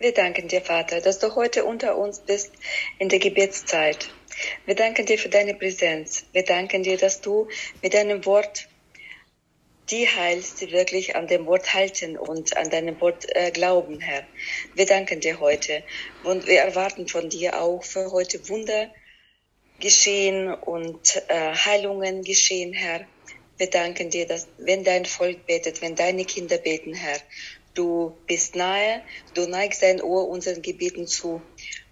Wir danken dir, Vater, dass du heute unter uns bist in der Gebetszeit. Wir danken dir für deine Präsenz. Wir danken dir, dass du mit deinem Wort die heilst, die wirklich an dem Wort halten und an deinem Wort äh, glauben, Herr. Wir danken dir heute und wir erwarten von dir auch für heute Wunder geschehen und äh, Heilungen geschehen, Herr. Wir danken dir, dass wenn dein Volk betet, wenn deine Kinder beten, Herr, du bist nahe, du neigst dein Ohr unseren Gebeten zu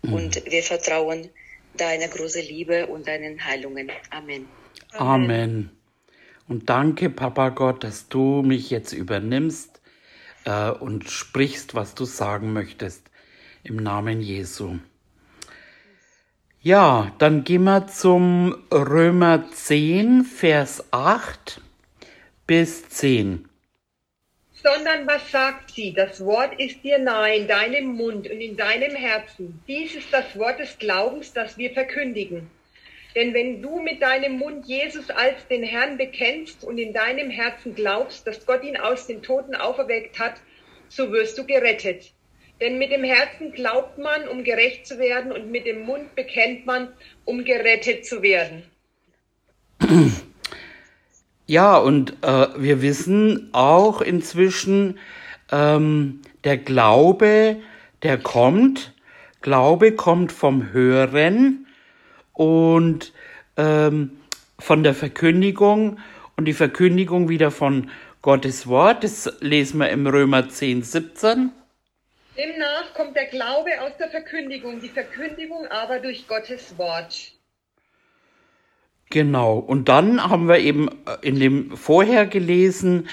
mhm. und wir vertrauen deiner großen Liebe und deinen Heilungen. Amen. Amen. Amen. Und danke, Papa Gott, dass du mich jetzt übernimmst äh, und sprichst, was du sagen möchtest. Im Namen Jesu. Ja, dann gehen wir zum Römer 10, Vers 8 bis 10. Sondern was sagt sie? Das Wort ist dir nahe in deinem Mund und in deinem Herzen. Dies ist das Wort des Glaubens, das wir verkündigen. Denn wenn du mit deinem Mund Jesus als den Herrn bekennst und in deinem Herzen glaubst, dass Gott ihn aus den Toten auferweckt hat, so wirst du gerettet. Denn mit dem Herzen glaubt man, um gerecht zu werden, und mit dem Mund bekennt man, um gerettet zu werden. Ja, und äh, wir wissen auch inzwischen, ähm, der Glaube, der kommt. Glaube kommt vom Hören und ähm, von der Verkündigung und die Verkündigung wieder von Gottes Wort. Das lesen wir im Römer 10, 17. Demnach kommt der Glaube aus der Verkündigung, die Verkündigung aber durch Gottes Wort. Genau. Und dann haben wir eben äh, in dem vorher gelesen,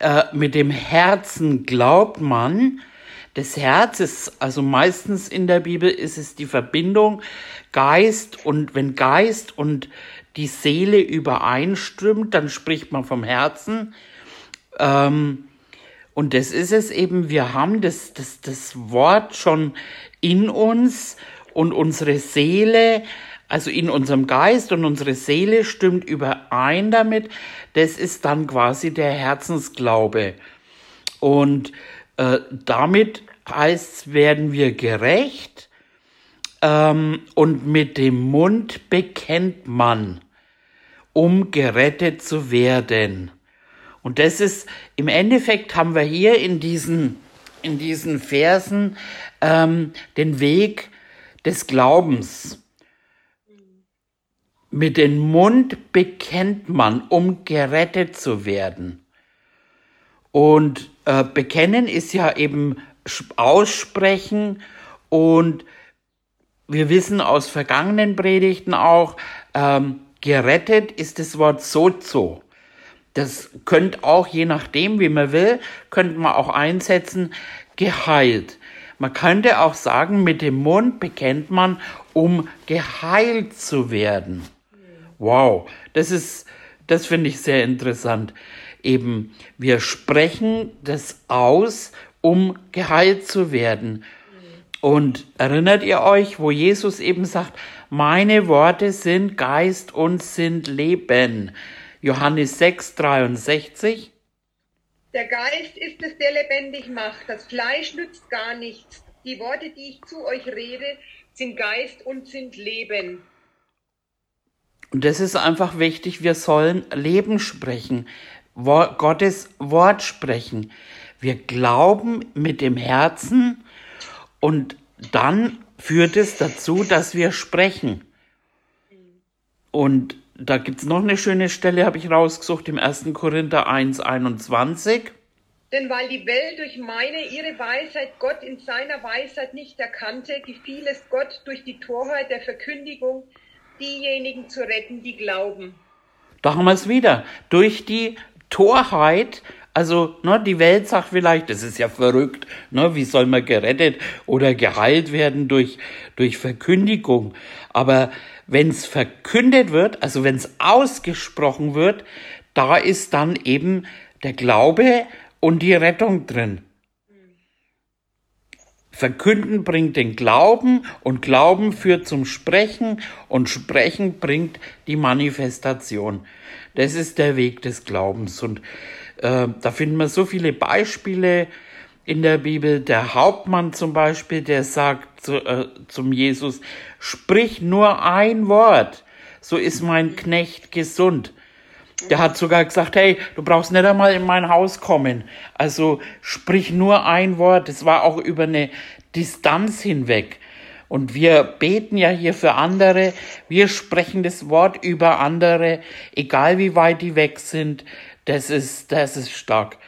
äh, mit dem Herzen glaubt man. Das Herz also meistens in der Bibel ist es die Verbindung Geist und wenn Geist und die Seele übereinstimmt, dann spricht man vom Herzen. Ähm, und das ist es eben, wir haben das, das, das Wort schon in uns und unsere Seele, also in unserem Geist und unsere Seele stimmt überein damit. Das ist dann quasi der Herzensglaube. Und äh, damit heißt werden wir gerecht ähm, und mit dem Mund bekennt man, um gerettet zu werden. Und das ist, im Endeffekt haben wir hier in diesen, in diesen Versen ähm, den Weg des Glaubens. Mit dem Mund bekennt man, um gerettet zu werden. Und äh, bekennen ist ja eben aussprechen und wir wissen aus vergangenen Predigten auch, ähm, gerettet ist das Wort sozo. Das könnte auch, je nachdem, wie man will, könnte man auch einsetzen, geheilt. Man könnte auch sagen, mit dem Mund bekennt man, um geheilt zu werden. Wow, das ist, das finde ich sehr interessant. Eben, wir sprechen das aus, um geheilt zu werden. Und erinnert ihr euch, wo Jesus eben sagt, meine Worte sind Geist und sind Leben. Johannes 6, 63. Der Geist ist es, der lebendig macht. Das Fleisch nützt gar nichts. Die Worte, die ich zu euch rede, sind Geist und sind Leben. Und das ist einfach wichtig. Wir sollen Leben sprechen, Gottes Wort sprechen. Wir glauben mit dem Herzen und dann führt es dazu, dass wir sprechen. Und da gibt es noch eine schöne Stelle, habe ich rausgesucht, im 1. Korinther 1, 21. Denn weil die Welt durch meine, ihre Weisheit Gott in seiner Weisheit nicht erkannte, gefiel es Gott durch die Torheit der Verkündigung, diejenigen zu retten, die glauben. Da haben wir es wieder. Durch die Torheit, also ne, die Welt sagt vielleicht, das ist ja verrückt, ne, wie soll man gerettet oder geheilt werden durch, durch Verkündigung. Aber wenn es verkündet wird, also wenn es ausgesprochen wird, da ist dann eben der Glaube und die Rettung drin. Verkünden bringt den Glauben und Glauben führt zum Sprechen und Sprechen bringt die Manifestation. Das ist der Weg des Glaubens und äh, da finden wir so viele Beispiele in der Bibel. Der Hauptmann zum Beispiel, der sagt zu, äh, zum Jesus, sprich nur ein Wort, so ist mein Knecht gesund. Der hat sogar gesagt, hey, du brauchst nicht einmal in mein Haus kommen. Also sprich nur ein Wort. Es war auch über eine Distanz hinweg. Und wir beten ja hier für andere. Wir sprechen das Wort über andere, egal wie weit die weg sind. Das ist, das ist stark.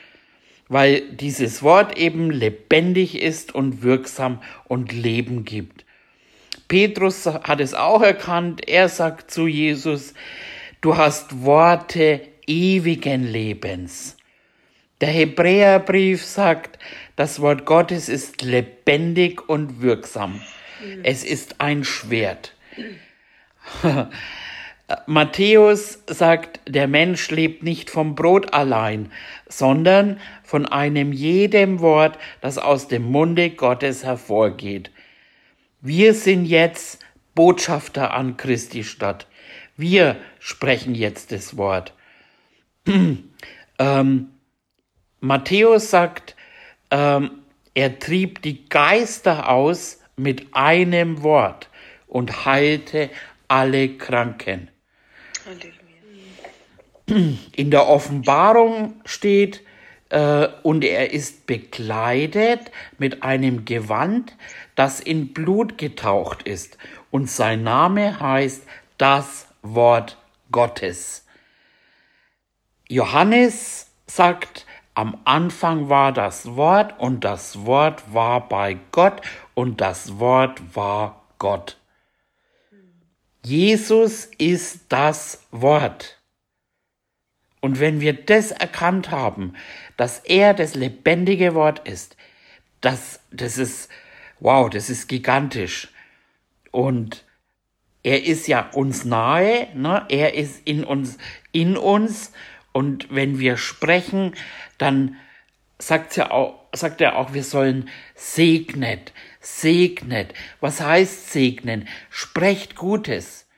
Weil dieses Wort eben lebendig ist und wirksam und Leben gibt. Petrus hat es auch erkannt. Er sagt zu Jesus, du hast Worte ewigen Lebens. Der Hebräerbrief sagt, das Wort Gottes ist lebendig und wirksam. Es ist ein Schwert. Matthäus sagt, der Mensch lebt nicht vom Brot allein, sondern von einem jedem Wort, das aus dem Munde Gottes hervorgeht. Wir sind jetzt Botschafter an Christi Stadt. Wir sprechen jetzt das Wort. ähm, Matthäus sagt, ähm, er trieb die Geister aus mit einem Wort und heilte alle Kranken. In der Offenbarung steht, äh, und er ist bekleidet mit einem Gewand, das in Blut getaucht ist, und sein Name heißt das Wort Gottes. Johannes sagt, am Anfang war das Wort und das Wort war bei Gott und das Wort war Gott. Jesus ist das Wort. Und wenn wir das erkannt haben, dass er das lebendige Wort ist, das, das ist, wow, das ist gigantisch. Und er ist ja uns nahe, ne? er ist in uns, in uns und wenn wir sprechen, dann sagt, ja auch, sagt er auch, wir sollen segnet, segnet. Was heißt segnen? Sprecht Gutes.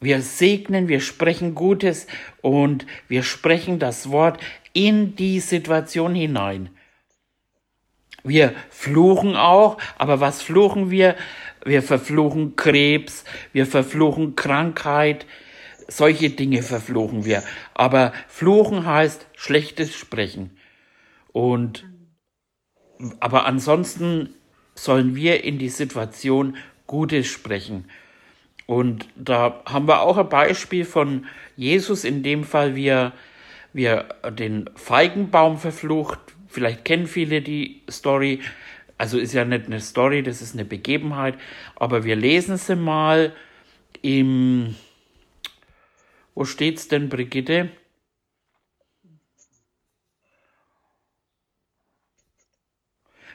Wir segnen, wir sprechen Gutes und wir sprechen das Wort in die Situation hinein. Wir fluchen auch, aber was fluchen wir? Wir verfluchen Krebs, wir verfluchen Krankheit, solche Dinge verfluchen wir. Aber fluchen heißt schlechtes Sprechen. Und, aber ansonsten sollen wir in die Situation Gutes sprechen. Und da haben wir auch ein Beispiel von Jesus, in dem Fall, wie er, wie er den Feigenbaum verflucht. Vielleicht kennen viele die Story. Also ist ja nicht eine Story, das ist eine Begebenheit. Aber wir lesen sie mal im wo steht's denn, Brigitte?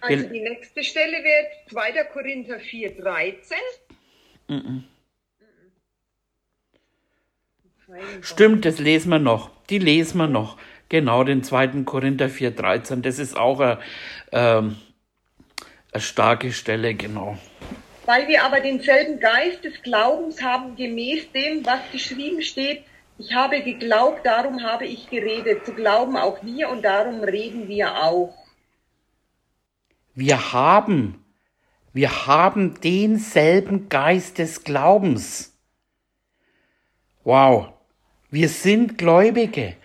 Also die nächste Stelle wird 2. Korinther 4, 13. Mm -mm. Stimmt, das lesen wir noch. Die lesen wir noch. Genau, den 2. Korinther 4, 13. Das ist auch eine, ähm, eine starke Stelle, genau. Weil wir aber denselben Geist des Glaubens haben, gemäß dem, was geschrieben steht, ich habe geglaubt, darum habe ich geredet. Zu glauben auch wir und darum reden wir auch. Wir haben, wir haben denselben Geist des Glaubens. Wow, wir sind Gläubige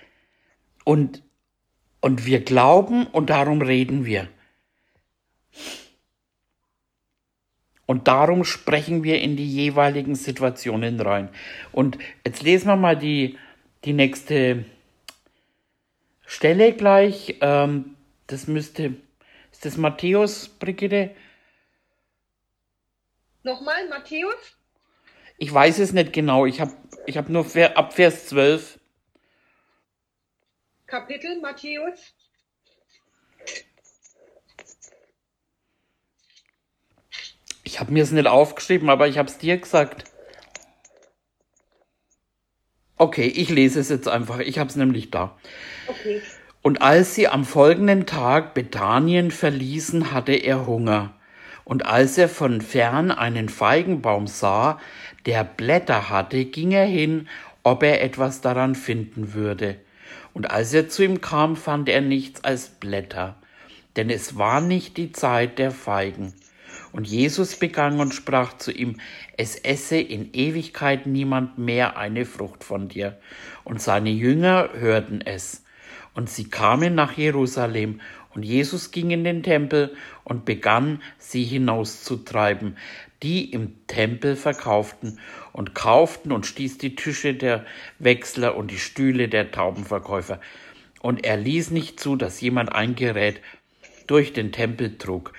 und, und wir glauben und darum reden wir. Und darum sprechen wir in die jeweiligen Situationen rein. Und jetzt lesen wir mal die, die nächste Stelle gleich. Ähm, das müsste, ist das Matthäus, Brigitte? Nochmal, Matthäus? Ich weiß es nicht genau. Ich habe ich hab nur ab Vers 12. Kapitel Matthäus? Ich habe mir es nicht aufgeschrieben, aber ich habe es dir gesagt. Okay, ich lese es jetzt einfach. Ich habe es nämlich da. Okay. Und als sie am folgenden Tag Bethanien verließen, hatte er Hunger. Und als er von fern einen Feigenbaum sah, der Blätter hatte, ging er hin, ob er etwas daran finden würde. Und als er zu ihm kam, fand er nichts als Blätter, denn es war nicht die Zeit der Feigen. Und Jesus begann und sprach zu ihm, es esse in Ewigkeit niemand mehr eine Frucht von dir. Und seine Jünger hörten es. Und sie kamen nach Jerusalem, und Jesus ging in den Tempel und begann, sie hinauszutreiben, die im Tempel verkauften und kauften und stieß die Tische der Wechsler und die Stühle der Taubenverkäufer. Und er ließ nicht zu, dass jemand ein Gerät durch den Tempel trug.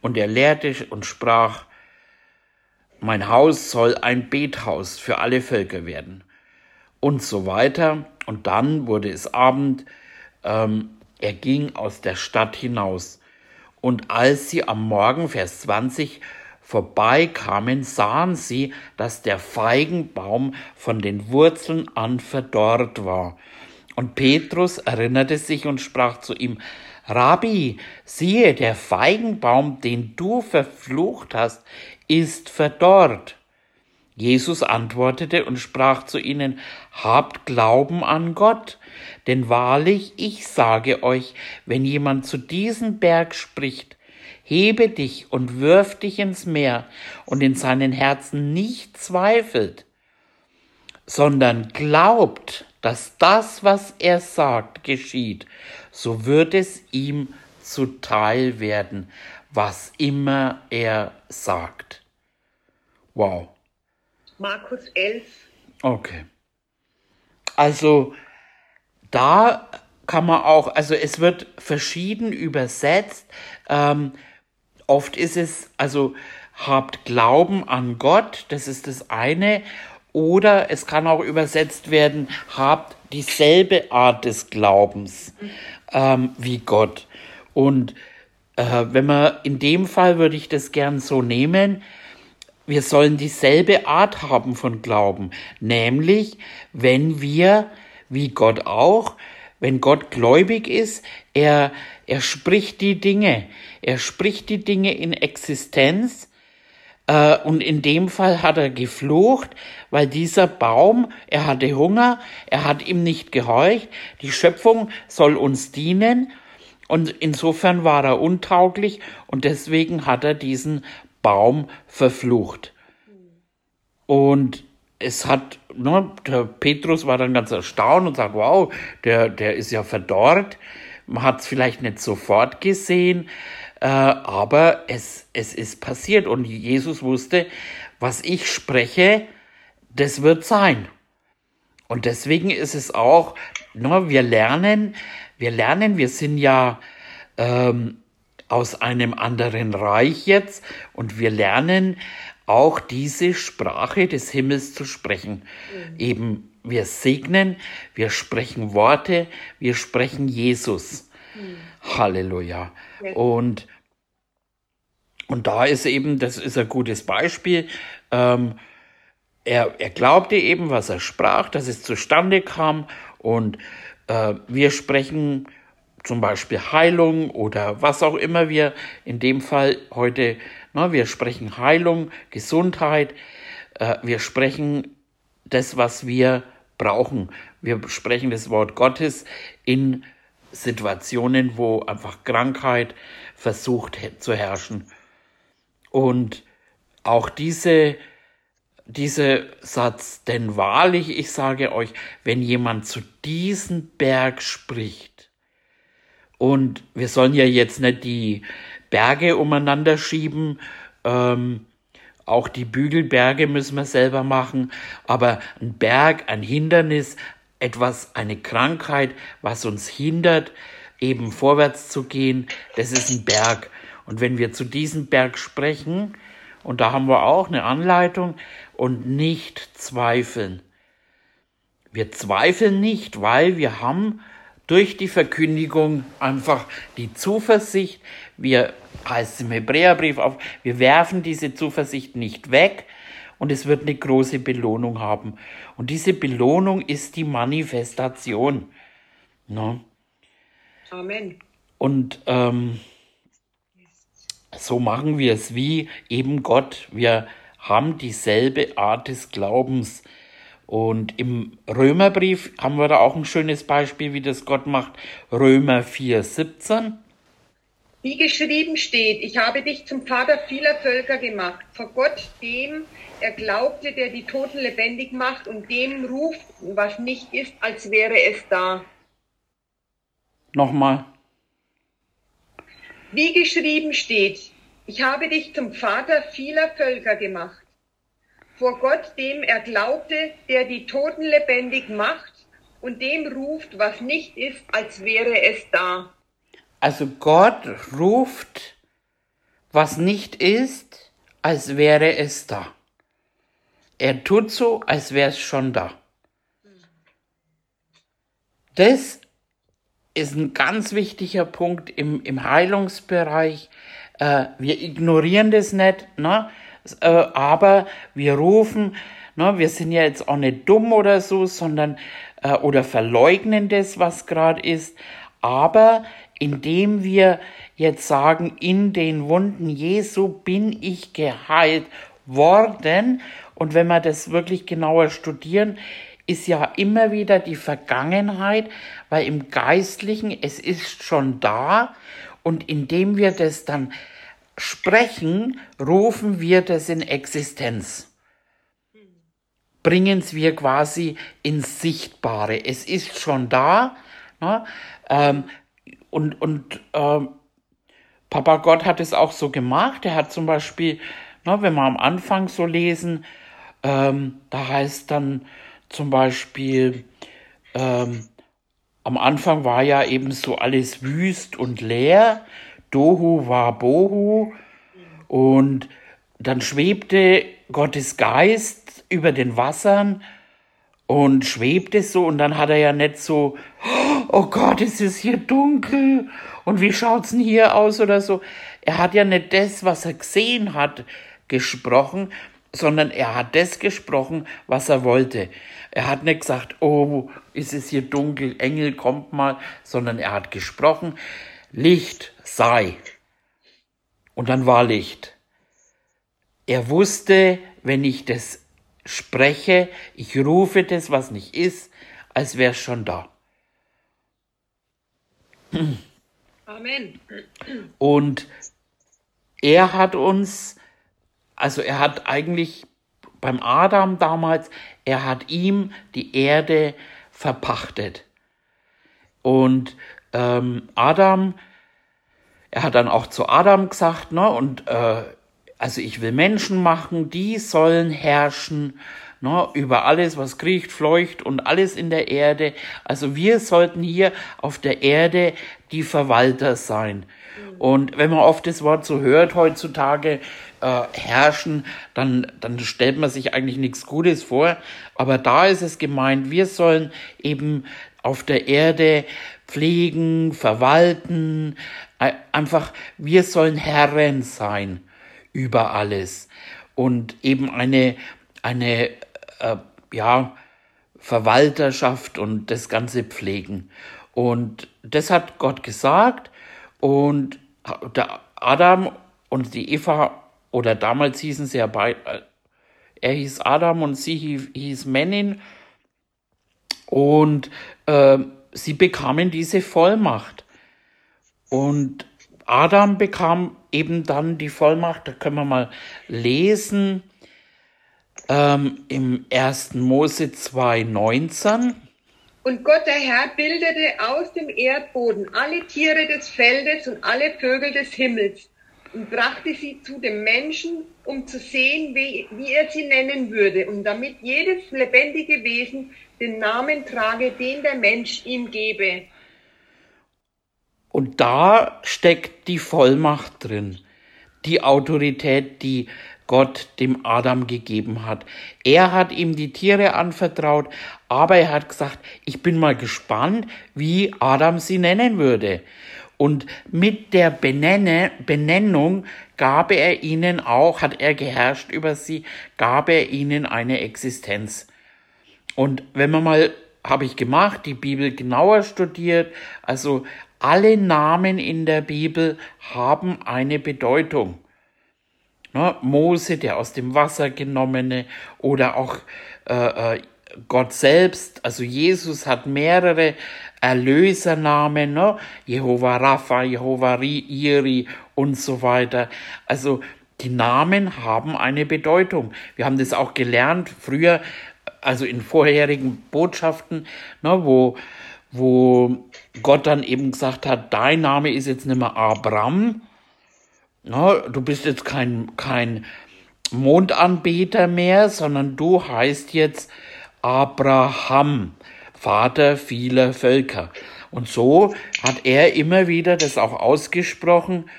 Und er lehrte und sprach, mein Haus soll ein Bethaus für alle Völker werden. Und so weiter. Und dann wurde es Abend. Ähm, er ging aus der Stadt hinaus. Und als sie am Morgen, Vers 20, vorbeikamen, sahen sie, dass der Feigenbaum von den Wurzeln an verdorrt war. Und Petrus erinnerte sich und sprach zu ihm, Rabbi, siehe, der Feigenbaum, den du verflucht hast, ist verdorrt. Jesus antwortete und sprach zu ihnen, Habt Glauben an Gott, denn wahrlich, ich sage euch, wenn jemand zu diesem Berg spricht, hebe dich und wirf dich ins Meer und in seinen Herzen nicht zweifelt, sondern glaubt, dass das, was er sagt, geschieht, so wird es ihm zuteil werden, was immer er sagt. Wow. Markus 11. Okay. Also da kann man auch, also es wird verschieden übersetzt. Ähm, oft ist es, also habt Glauben an Gott, das ist das eine. Oder es kann auch übersetzt werden, habt dieselbe Art des Glaubens ähm, wie Gott. Und äh, wenn man in dem Fall würde ich das gern so nehmen, wir sollen dieselbe Art haben von Glauben, nämlich wenn wir, wie Gott auch, wenn Gott gläubig ist, er, er spricht die Dinge, er spricht die Dinge in Existenz, äh, und in dem Fall hat er geflucht, weil dieser Baum, er hatte Hunger, er hat ihm nicht gehorcht, die Schöpfung soll uns dienen, und insofern war er untauglich, und deswegen hat er diesen Baum verflucht. Und es hat, ne, der Petrus war dann ganz erstaunt und sagt, wow, der, der ist ja verdorrt. Man hat es vielleicht nicht sofort gesehen, äh, aber es, es ist passiert. Und Jesus wusste, was ich spreche, das wird sein. Und deswegen ist es auch, ne, wir lernen, wir lernen, wir sind ja ähm, aus einem anderen Reich jetzt und wir lernen, auch diese Sprache des Himmels zu sprechen. Mhm. Eben, wir segnen, wir sprechen Worte, wir sprechen Jesus. Mhm. Halleluja. Ja. Und, und da ist eben, das ist ein gutes Beispiel, ähm, er, er glaubte eben, was er sprach, dass es zustande kam und äh, wir sprechen zum Beispiel Heilung oder was auch immer wir in dem Fall heute Ne, wir sprechen Heilung, Gesundheit, äh, wir sprechen das, was wir brauchen. Wir sprechen das Wort Gottes in Situationen, wo einfach Krankheit versucht zu herrschen. Und auch diese, diese Satz, denn wahrlich, ich sage euch, wenn jemand zu diesem Berg spricht, und wir sollen ja jetzt nicht die Berge umeinander schieben. Ähm, auch die Bügelberge müssen wir selber machen. Aber ein Berg, ein Hindernis, etwas, eine Krankheit, was uns hindert, eben vorwärts zu gehen, das ist ein Berg. Und wenn wir zu diesem Berg sprechen, und da haben wir auch eine Anleitung, und nicht zweifeln. Wir zweifeln nicht, weil wir haben durch die Verkündigung einfach die Zuversicht, wir, heißt es im Hebräerbrief auf, wir werfen diese Zuversicht nicht weg und es wird eine große Belohnung haben. Und diese Belohnung ist die Manifestation. Ne? Amen. Und ähm, so machen wir es wie eben Gott. Wir haben dieselbe Art des Glaubens. Und im Römerbrief haben wir da auch ein schönes Beispiel, wie das Gott macht. Römer 4, 17. Wie geschrieben steht, ich habe dich zum Vater vieler Völker gemacht, vor Gott, dem er glaubte, der die Toten lebendig macht und dem ruft, was nicht ist, als wäre es da. Nochmal. Wie geschrieben steht, ich habe dich zum Vater vieler Völker gemacht, vor Gott, dem er glaubte, der die Toten lebendig macht und dem ruft, was nicht ist, als wäre es da. Also Gott ruft, was nicht ist, als wäre es da. Er tut so, als wäre es schon da. Das ist ein ganz wichtiger Punkt im, im Heilungsbereich. Äh, wir ignorieren das nicht, ne? Äh, aber wir rufen, ne? wir sind ja jetzt auch nicht dumm oder so, sondern äh, oder verleugnen das, was gerade ist. Aber indem wir jetzt sagen, in den Wunden Jesu bin ich geheilt worden. Und wenn wir das wirklich genauer studieren, ist ja immer wieder die Vergangenheit, weil im Geistlichen, es ist schon da. Und indem wir das dann sprechen, rufen wir das in Existenz. Bringen es wir quasi ins Sichtbare. Es ist schon da. Ne? Ähm, und, und äh, Papa Gott hat es auch so gemacht. Er hat zum Beispiel, ne, wenn wir am Anfang so lesen, ähm, da heißt dann zum Beispiel, ähm, am Anfang war ja eben so alles wüst und leer. Dohu war Bohu. Und dann schwebte Gottes Geist über den Wassern und schwebte so. Und dann hat er ja nicht so oh Gott, es ist hier dunkel und wie schaut's denn hier aus oder so. Er hat ja nicht das, was er gesehen hat, gesprochen, sondern er hat das gesprochen, was er wollte. Er hat nicht gesagt, oh, ist es hier dunkel, Engel kommt mal, sondern er hat gesprochen, Licht sei. Und dann war Licht. Er wusste, wenn ich das spreche, ich rufe das, was nicht ist, als wäre es schon da. Amen. Und er hat uns, also er hat eigentlich beim Adam damals, er hat ihm die Erde verpachtet. Und ähm, Adam, er hat dann auch zu Adam gesagt, ne, und äh, also ich will Menschen machen, die sollen herrschen ne, über alles, was kriecht, fleucht und alles in der Erde. Also wir sollten hier auf der Erde die Verwalter sein. Und wenn man oft das Wort so hört heutzutage, äh, herrschen, dann, dann stellt man sich eigentlich nichts Gutes vor. Aber da ist es gemeint, wir sollen eben auf der Erde pflegen, verwalten, einfach, wir sollen Herren sein über alles und eben eine, eine äh, ja, Verwalterschaft und das Ganze pflegen. Und das hat Gott gesagt und der Adam und die Eva, oder damals hießen sie ja beide, äh, er hieß Adam und sie hieß Menin und äh, sie bekamen diese Vollmacht. Und Adam bekam eben dann die Vollmacht, da können wir mal lesen, ähm, im 1. Mose 2,19. Und Gott der Herr bildete aus dem Erdboden alle Tiere des Feldes und alle Vögel des Himmels und brachte sie zu dem Menschen, um zu sehen, wie, wie er sie nennen würde, und damit jedes lebendige Wesen den Namen trage, den der Mensch ihm gebe. Und da steckt die Vollmacht drin, die Autorität, die Gott dem Adam gegeben hat. Er hat ihm die Tiere anvertraut, aber er hat gesagt, ich bin mal gespannt, wie Adam sie nennen würde. Und mit der Benenne, Benennung gab er ihnen auch, hat er geherrscht über sie, gab er ihnen eine Existenz. Und wenn man mal, habe ich gemacht, die Bibel genauer studiert, also alle Namen in der Bibel haben eine Bedeutung. Ne, Mose, der aus dem Wasser genommene, oder auch äh, äh, Gott selbst, also Jesus hat mehrere Erlösernamen, ne? Jehova Rapha, Jehova Iri und so weiter. Also die Namen haben eine Bedeutung. Wir haben das auch gelernt früher, also in vorherigen Botschaften, ne, wo, wo Gott dann eben gesagt hat, dein Name ist jetzt nicht mehr Abraham, ne, du bist jetzt kein, kein Mondanbeter mehr, sondern du heißt jetzt Abraham, Vater vieler Völker. Und so hat er immer wieder das auch ausgesprochen,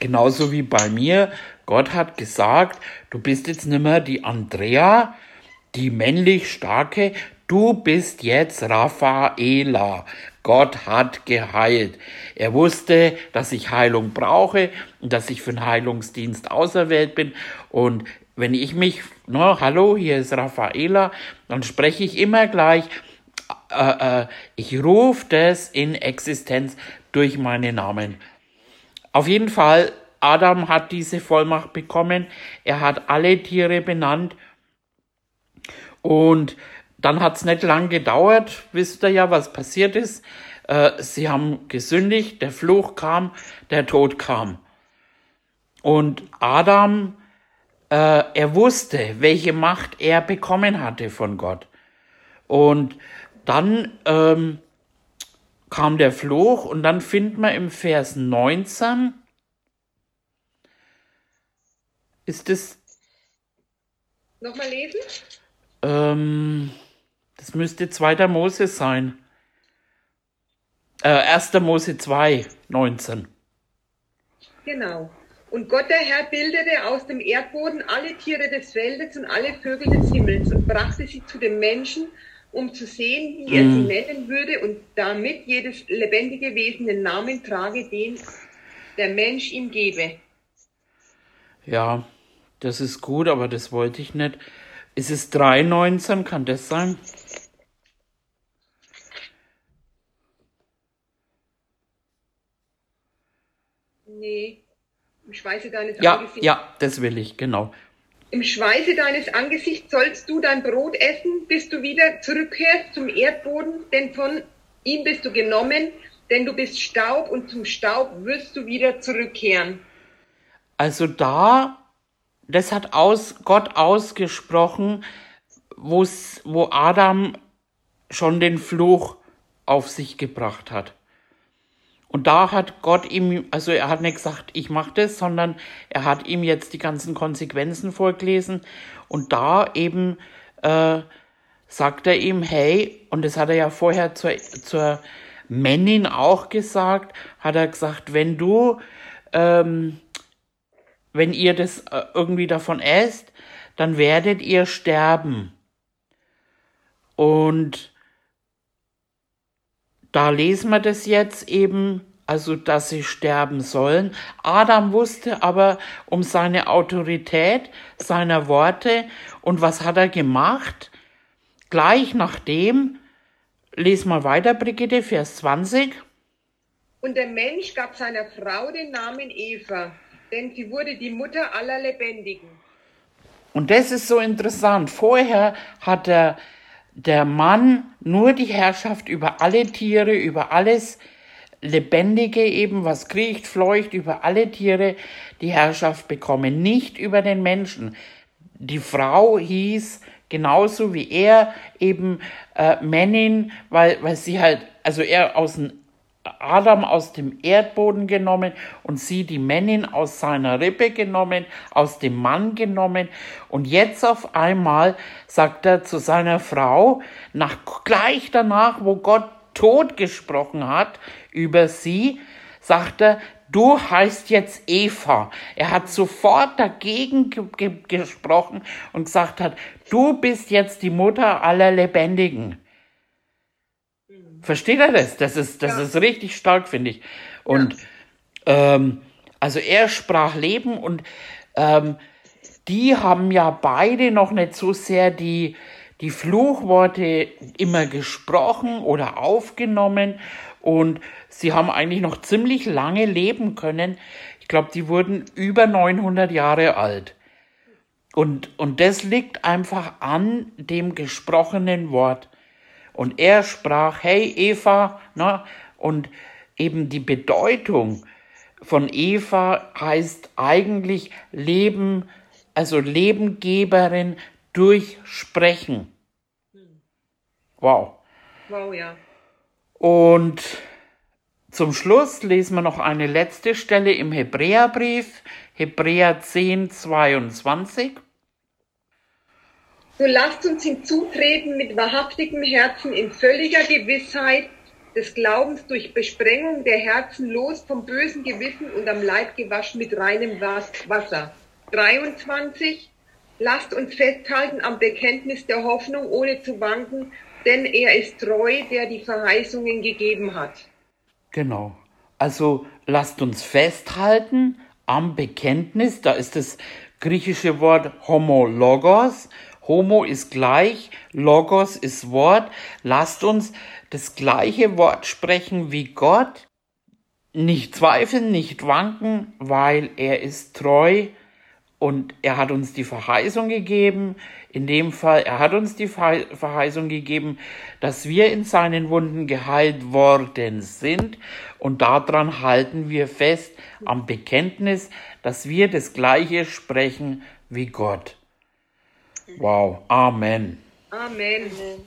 genauso wie bei mir. Gott hat gesagt, du bist jetzt nicht mehr die Andrea, die männlich starke, du bist jetzt Raphaela. Gott hat geheilt. Er wusste, dass ich Heilung brauche und dass ich für den Heilungsdienst auserwählt bin. Und wenn ich mich, no, hallo, hier ist Raffaela, dann spreche ich immer gleich, äh, äh, ich rufe das in Existenz durch meinen Namen. Auf jeden Fall, Adam hat diese Vollmacht bekommen. Er hat alle Tiere benannt. Und dann hat es nicht lang gedauert, wisst ihr ja, was passiert ist. Äh, sie haben gesündigt, der Fluch kam, der Tod kam. Und Adam, äh, er wusste, welche Macht er bekommen hatte von Gott. Und dann ähm, kam der Fluch und dann findet man im Vers 19, ist es. Nochmal lesen? Ähm, das müsste 2. Mose sein. Äh, 1. Mose 2, 19. Genau. Und Gott der Herr bildete aus dem Erdboden alle Tiere des Feldes und alle Vögel des Himmels und brachte sie zu dem Menschen, um zu sehen, wie er sie mhm. nennen würde und damit jedes lebendige Wesen den Namen trage, den der Mensch ihm gebe. Ja, das ist gut, aber das wollte ich nicht. Ist es 3,19? Kann das sein? Nee. Im Schweiße deines ja, Angesichts. Ja, das will ich, genau. Im Schweiße deines Angesichts sollst du dein Brot essen, bis du wieder zurückkehrst zum Erdboden, denn von ihm bist du genommen, denn du bist Staub und zum Staub wirst du wieder zurückkehren. Also da das hat aus, Gott ausgesprochen, wo's, wo Adam schon den Fluch auf sich gebracht hat. Und da hat Gott ihm, also er hat nicht gesagt, ich mache das, sondern er hat ihm jetzt die ganzen Konsequenzen vorgelesen. Und da eben äh, sagt er ihm, hey, und das hat er ja vorher zur, zur Männin auch gesagt, hat er gesagt, wenn du ähm, wenn ihr das äh, irgendwie davon esst, dann werdet ihr sterben. Und da lesen wir das jetzt eben, also dass sie sterben sollen. Adam wusste aber um seine Autorität seiner Worte und was hat er gemacht? Gleich nachdem, les mal weiter, Brigitte, Vers 20. Und der Mensch gab seiner Frau den Namen Eva denn sie wurde die Mutter aller Lebendigen. Und das ist so interessant. Vorher hat der, der Mann nur die Herrschaft über alle Tiere, über alles Lebendige eben, was kriecht, fleucht, über alle Tiere die Herrschaft bekommen, nicht über den Menschen. Die Frau hieß genauso wie er eben äh, Männin, weil, weil sie halt, also er aus dem Adam aus dem Erdboden genommen und sie die Männin aus seiner Rippe genommen, aus dem Mann genommen. Und jetzt auf einmal sagt er zu seiner Frau, nach, gleich danach, wo Gott tot gesprochen hat über sie, sagt er, du heißt jetzt Eva. Er hat sofort dagegen ge ge gesprochen und gesagt hat, du bist jetzt die Mutter aller Lebendigen. Versteht er das? Das ist, das ja. ist richtig stark, finde ich. Und ja. ähm, also er sprach Leben und ähm, die haben ja beide noch nicht so sehr die, die Fluchworte immer gesprochen oder aufgenommen und sie haben eigentlich noch ziemlich lange leben können. Ich glaube, die wurden über 900 Jahre alt. Und, und das liegt einfach an dem gesprochenen Wort. Und er sprach, hey Eva, na, und eben die Bedeutung von Eva heißt eigentlich Leben, also Lebengeberin durch Sprechen. Wow. Wow, ja. Und zum Schluss lesen wir noch eine letzte Stelle im Hebräerbrief, Hebräer 10, 22. So lasst uns hinzutreten mit wahrhaftigem Herzen in völliger Gewissheit des Glaubens durch Besprengung der Herzen los vom bösen Gewissen und am Leib gewaschen mit reinem Wasser. 23. Lasst uns festhalten am Bekenntnis der Hoffnung, ohne zu wanken, denn er ist treu, der die Verheißungen gegeben hat. Genau. Also lasst uns festhalten am Bekenntnis, da ist das griechische Wort homologos, Homo ist gleich, Logos ist Wort. Lasst uns das gleiche Wort sprechen wie Gott. Nicht zweifeln, nicht wanken, weil er ist treu und er hat uns die Verheißung gegeben. In dem Fall, er hat uns die Verheißung gegeben, dass wir in seinen Wunden geheilt worden sind. Und daran halten wir fest am Bekenntnis, dass wir das Gleiche sprechen wie Gott. Wow. Amen. Amen. Amen.